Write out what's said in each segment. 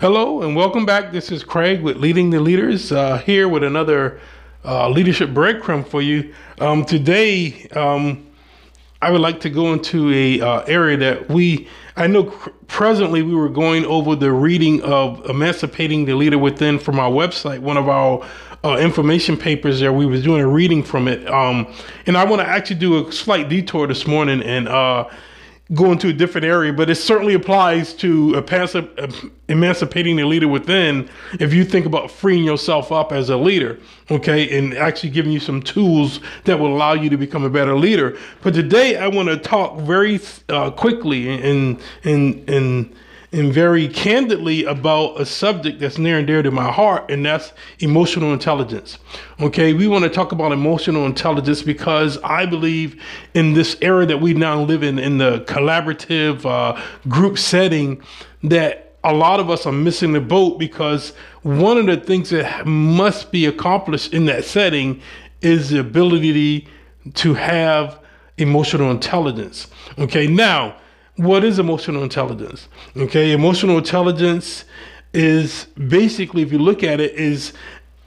Hello and welcome back. This is Craig with Leading the Leaders uh, here with another uh, leadership breadcrumb for you. Um, today, um, I would like to go into a uh, area that we I know cr- presently we were going over the reading of Emancipating the Leader Within from our website, one of our uh, information papers there. We was doing a reading from it, um, and I want to actually do a slight detour this morning and uh, go into a different area, but it certainly applies to emancipating the leader within if you think about freeing yourself up as a leader, okay, and actually giving you some tools that will allow you to become a better leader. But today I want to talk very uh, quickly and, and, and, and very candidly about a subject that's near and dear to my heart, and that's emotional intelligence. Okay, we want to talk about emotional intelligence because I believe in this era that we now live in, in the collaborative uh, group setting, that a lot of us are missing the boat because one of the things that must be accomplished in that setting is the ability to have emotional intelligence. Okay, now what is emotional intelligence? Okay, emotional intelligence is basically, if you look at it, is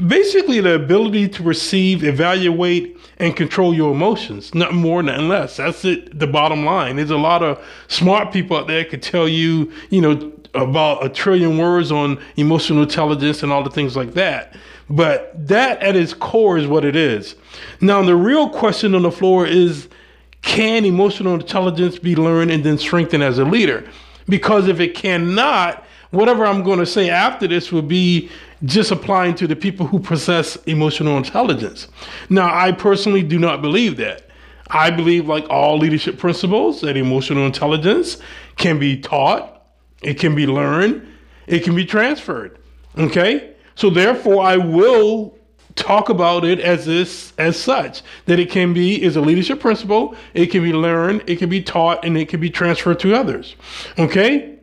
basically the ability to receive, evaluate, and control your emotions. Nothing more, nothing less. That's it. The bottom line. There's a lot of smart people out there could tell you, you know, about a trillion words on emotional intelligence and all the things like that. But that at its core is what it is. Now, the real question on the floor is can emotional intelligence be learned and then strengthened as a leader? Because if it cannot, whatever I'm going to say after this will be just applying to the people who possess emotional intelligence. Now, I personally do not believe that. I believe, like all leadership principles, that emotional intelligence can be taught, it can be learned, it can be transferred. Okay? So, therefore, I will talk about it as this as such. That it can be is a leadership principle it can be learned it can be taught and it can be transferred to others. Okay?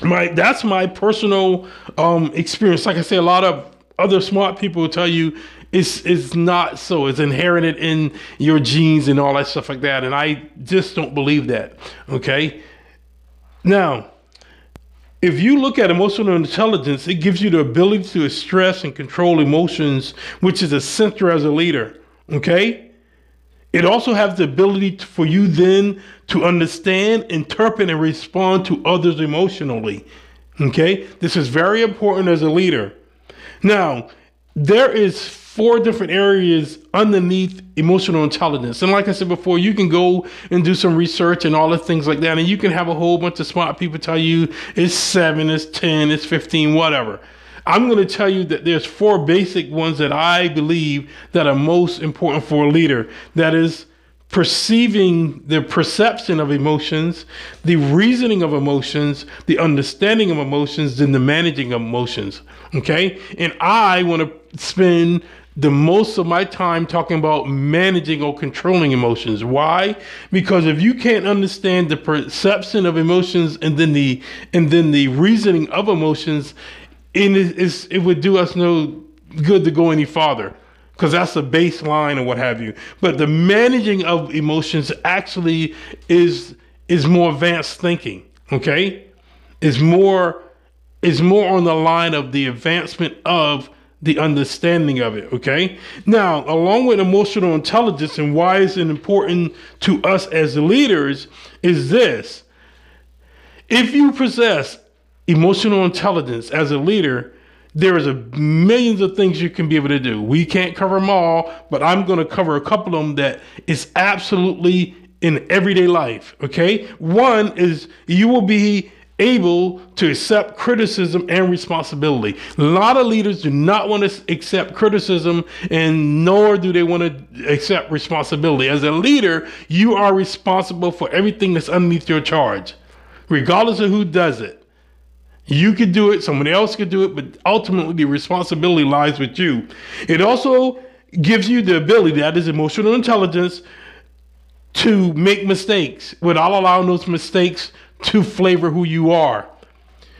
My that's my personal um experience. Like i say a lot of other smart people will tell you it's it's not so. It's inherited in your genes and all that stuff like that and i just don't believe that. Okay? Now if you look at emotional intelligence, it gives you the ability to stress and control emotions, which is essential as a leader. Okay? It also has the ability to, for you then to understand, interpret, and respond to others emotionally. Okay? This is very important as a leader. Now, there is four different areas underneath emotional intelligence. And like I said before, you can go and do some research and all the things like that. And you can have a whole bunch of smart people tell you it's seven, it's 10, it's 15, whatever. I'm going to tell you that there's four basic ones that I believe that are most important for a leader. That is perceiving the perception of emotions, the reasoning of emotions, the understanding of emotions, and the managing of emotions. Okay. And I want to spend the most of my time talking about managing or controlling emotions. Why? Because if you can't understand the perception of emotions and then the and then the reasoning of emotions, it, is, it would do us no good to go any farther because that's the baseline or what have you. But the managing of emotions actually is is more advanced thinking. Okay, is more is more on the line of the advancement of the understanding of it. Okay. Now, along with emotional intelligence and why is it important to us as leaders is this. If you possess emotional intelligence as a leader, there is a millions of things you can be able to do. We can't cover them all, but I'm going to cover a couple of them that is absolutely in everyday life. Okay. One is you will be able to accept criticism and responsibility. A lot of leaders do not want to accept criticism and nor do they want to accept responsibility. As a leader, you are responsible for everything that's underneath your charge, regardless of who does it. You could do it, someone else could do it, but ultimately the responsibility lies with you. It also gives you the ability, that is emotional intelligence, to make mistakes without allowing those mistakes to flavor who you are.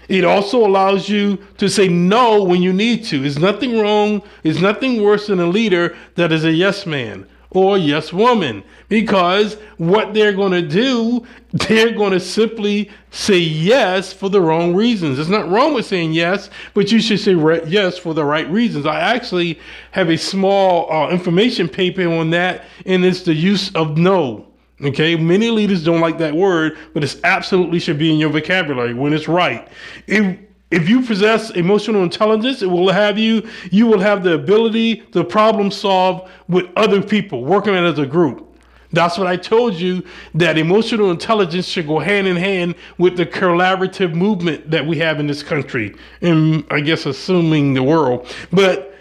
It also allows you to say no when you need to. There's nothing wrong, there's nothing worse than a leader that is a yes man or yes woman because what they're going to do, they're going to simply say yes for the wrong reasons. It's not wrong with saying yes, but you should say re- yes for the right reasons. I actually have a small uh, information paper on that, and it's the use of no. Okay, many leaders don't like that word, but it absolutely should be in your vocabulary when it's right. If if you possess emotional intelligence, it will have you, you will have the ability to problem solve with other people, working as a group. That's what I told you that emotional intelligence should go hand in hand with the collaborative movement that we have in this country, and I guess assuming the world. But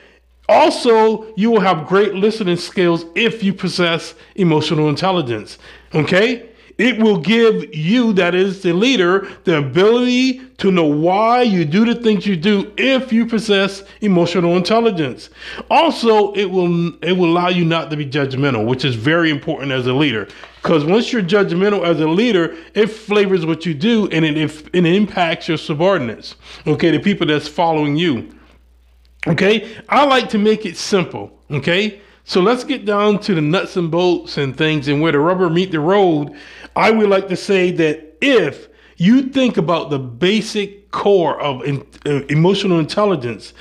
also, you will have great listening skills if you possess emotional intelligence. Okay? It will give you, that is the leader, the ability to know why you do the things you do if you possess emotional intelligence. Also, it will it will allow you not to be judgmental, which is very important as a leader. Because once you're judgmental as a leader, it flavors what you do and it, it, it impacts your subordinates. Okay, the people that's following you. Okay, I like to make it simple. Okay, so let's get down to the nuts and bolts and things and where the rubber meet the road. I would like to say that if you think about the basic core of in, uh, emotional intelligence,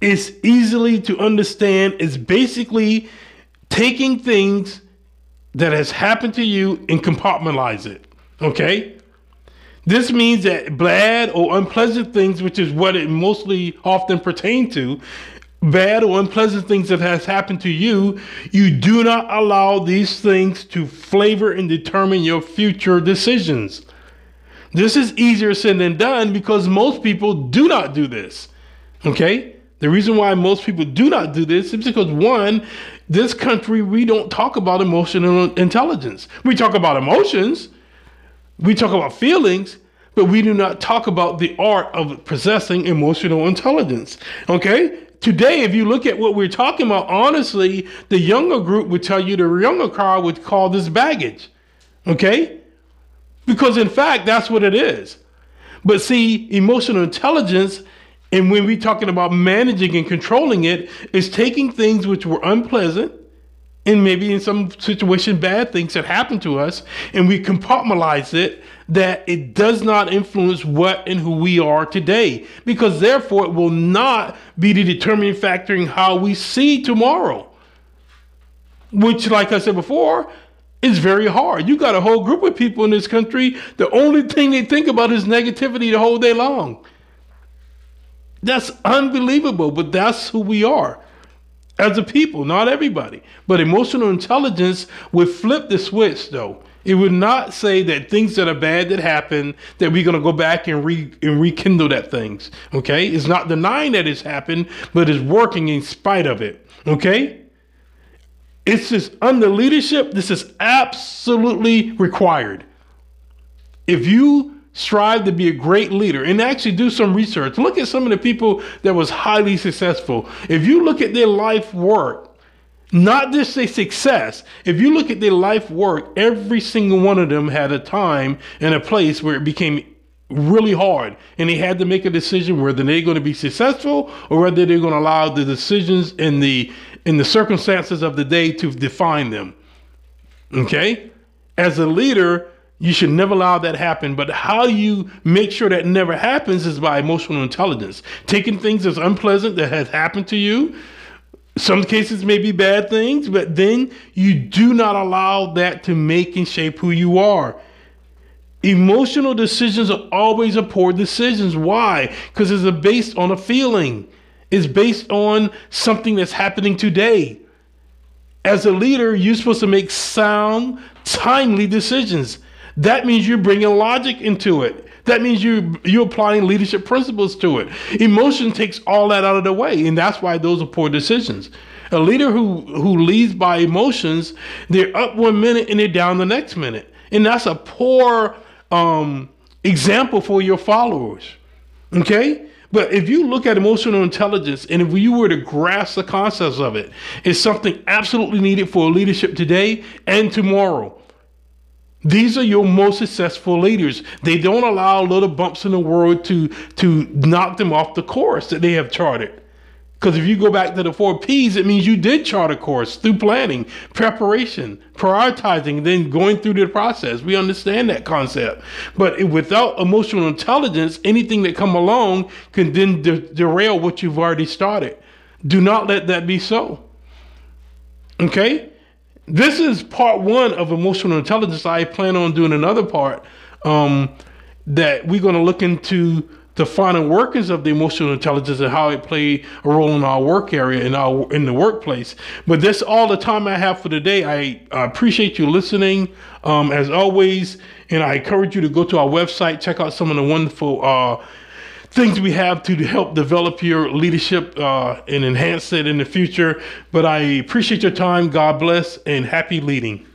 it's easily to understand. It's basically taking things that has happened to you and compartmentalize it. Okay? This means that bad or unpleasant things, which is what it mostly often pertain to, bad or unpleasant things that has happened to you, you do not allow these things to flavor and determine your future decisions. This is easier said than done because most people do not do this. Okay? The reason why most people do not do this is because one, this country, we don't talk about emotional intelligence. We talk about emotions, we talk about feelings, but we do not talk about the art of possessing emotional intelligence. Okay? today, if you look at what we're talking about, honestly, the younger group would tell you the younger crowd would call this baggage. Okay? Because in fact, that's what it is. But see, emotional intelligence, and when we're talking about managing and controlling it, is taking things which were unpleasant and maybe in some situation bad things that happen to us, and we compartmentalize it that it does not influence what and who we are today, because therefore it will not be the determining factor in how we see tomorrow. Which, like I said before, is very hard. You got a whole group of people in this country, the only thing they think about is negativity the whole day long. That's unbelievable, but that's who we are as a people, not everybody. But emotional intelligence would flip the switch, though. It would not say that things that are bad that happen that we're gonna go back and re and rekindle that things. Okay, it's not denying that it's happened, but it's working in spite of it. Okay, it's just under leadership. This is absolutely required. If you strive to be a great leader and actually do some research. Look at some of the people that was highly successful. If you look at their life work, not just a success, if you look at their life work, every single one of them had a time and a place where it became really hard and they had to make a decision whether they're going to be successful or whether they're going to allow the decisions in the in the circumstances of the day to define them. Okay? As a leader, you should never allow that happen. But how you make sure that never happens is by emotional intelligence. Taking things as unpleasant that has happened to you. Some cases may be bad things, but then you do not allow that to make and shape who you are. Emotional decisions are always a poor decisions. Why? Because it's based on a feeling. It's based on something that's happening today. As a leader, you're supposed to make sound, timely decisions. That means you're bringing logic into it. That means you you're applying leadership principles to it. Emotion takes all that out of the way, and that's why those are poor decisions. A leader who who leads by emotions, they're up one minute and they're down the next minute, and that's a poor um, example for your followers. Okay. But if you look at emotional intelligence and if you were to grasp the concepts of it, it's something absolutely needed for leadership today and tomorrow. These are your most successful leaders. They don't allow little bumps in the road to, to knock them off the course that they have charted. Because if you go back to the four P's, it means you did chart a course through planning, preparation, prioritizing, then going through the process. We understand that concept. But without emotional intelligence, anything that come along can then de- derail what you've already started. Do not let that be so. Okay? This is part one of emotional intelligence. I plan on doing another part um, that we're going to look into the final workings of the emotional intelligence and how it play a role in our work area in our in the workplace. But that's all the time I have for today. I, I appreciate you listening um, as always, and I encourage you to go to our website, check out some of the wonderful. Uh, things we have to help develop your leadership uh, and enhance it in the future. But I appreciate your time. God bless and happy leading.